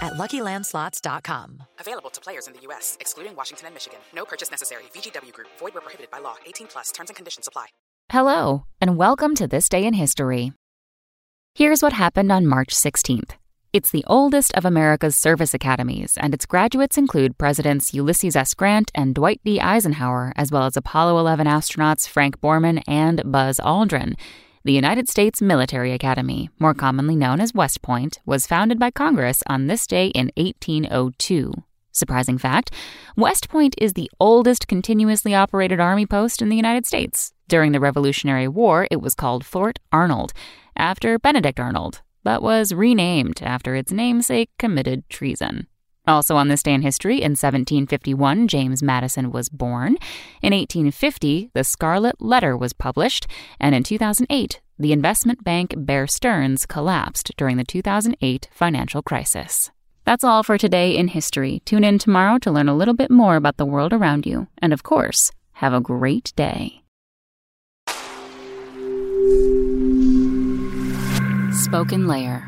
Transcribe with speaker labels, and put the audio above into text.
Speaker 1: at LuckyLandSlots.com.
Speaker 2: Available to players in the U.S., excluding Washington and Michigan. No purchase necessary. VGW Group. Void where prohibited by law. 18 plus. Terms and conditions apply.
Speaker 3: Hello, and welcome to This Day in History. Here's what happened on March 16th. It's the oldest of America's service academies, and its graduates include Presidents Ulysses S. Grant and Dwight D. Eisenhower, as well as Apollo 11 astronauts Frank Borman and Buzz Aldrin. The United States Military Academy, more commonly known as West Point, was founded by Congress on this day in 1802. Surprising fact West Point is the oldest continuously operated Army post in the United States. During the Revolutionary War, it was called Fort Arnold, after Benedict Arnold, but was renamed after its namesake committed treason. Also on this day in history, in 1751, James Madison was born. In 1850, The Scarlet Letter was published. And in 2008, the investment bank Bear Stearns collapsed during the 2008 financial crisis. That's all for today in history. Tune in tomorrow to learn a little bit more about the world around you. And of course, have a great day. Spoken Layer.